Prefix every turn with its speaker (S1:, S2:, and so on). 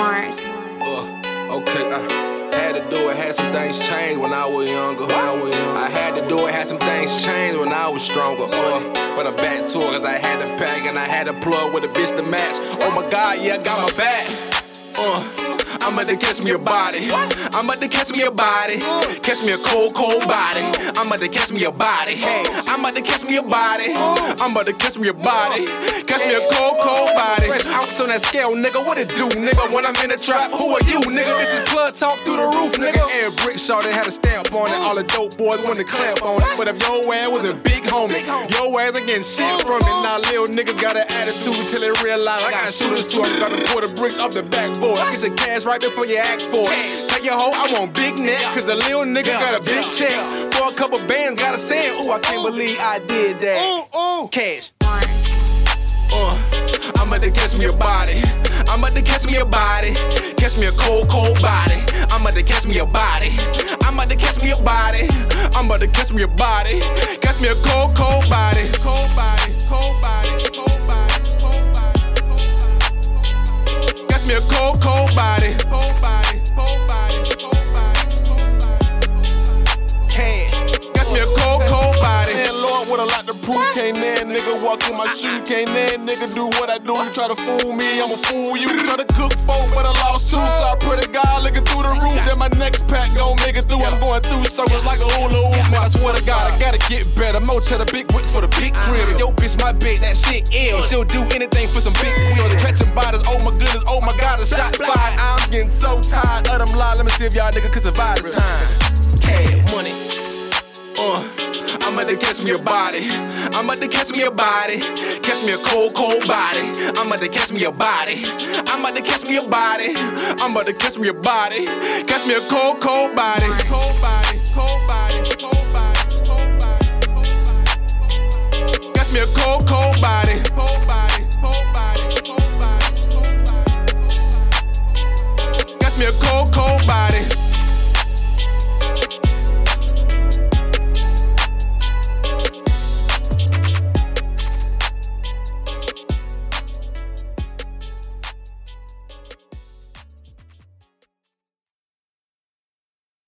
S1: Mars. Uh, okay, I had to do it, had some things change when I was younger. I, was younger. I had to do it, had some things change when I was stronger. Uh, but I'm back to it, cause I had to pack and I had to plug with a bitch to match. Oh my god, yeah, I got my back. Uh, I'm about to catch me a body. I'm about to catch me a body. Catch me a cold, cold body. I'm about to catch me a body. Hey, I'm about to catch me a body. I'm about to catch me a body. Catch me a cold, cold body. Ounce on that scale, nigga. What it do, nigga? When I'm in the trap, who are you, nigga? This is blood talk through the roof, nigga. Air brick shot, they had a stamp on it. All the dope boys want to clamp on it. But if your ass was a big homie, your ass ain't getting shit from it. Now little niggas got an attitude till they realize I got shooters too. I got to pour the brick off the backboard. Get your cash right before you ask for it. Take your hoe, I want big neck, cause the little nigga got a big check. For a couple bands, got a saying, ooh, I can't believe I did that. Ooh, ooh. Cash. Uh, I'm about to catch me a body. I'm about to catch me a body. Catch me a cold, cold body. I'm about to catch me a body. I'm about to catch me a body. I'm about to catch me a body. Catch me a cold, cold body. Cold body,
S2: walk in my shoe. Can't that nigga do what I do. You try to fool me, I'ma fool you. Try to cook folk, but I lost two. So I pray to God looking through the roof. That my next pack gon' make it through. I'm going through circles like a hula hoop. Man, I swear to God, I gotta get better. Mo the big whips for the big crib. Yo, bitch, my bitch, that shit ill. She'll do anything for some big wheels. Catching bodies, oh my goodness, oh my God, a shot fired. I'm getting so tired of them lies. Let me see if y'all niggas can survive this time.
S1: Cash money. Uh, about to catch me a body. I'm about to catch me a body. Catch me a cold, cold body. I'm about to catch me a body. I'm about to catch me a body. I'm about to catch me a body. Catch me a cold, cold body. Cold body, cold body, cold body, cold body. Catch me a cold, cold body.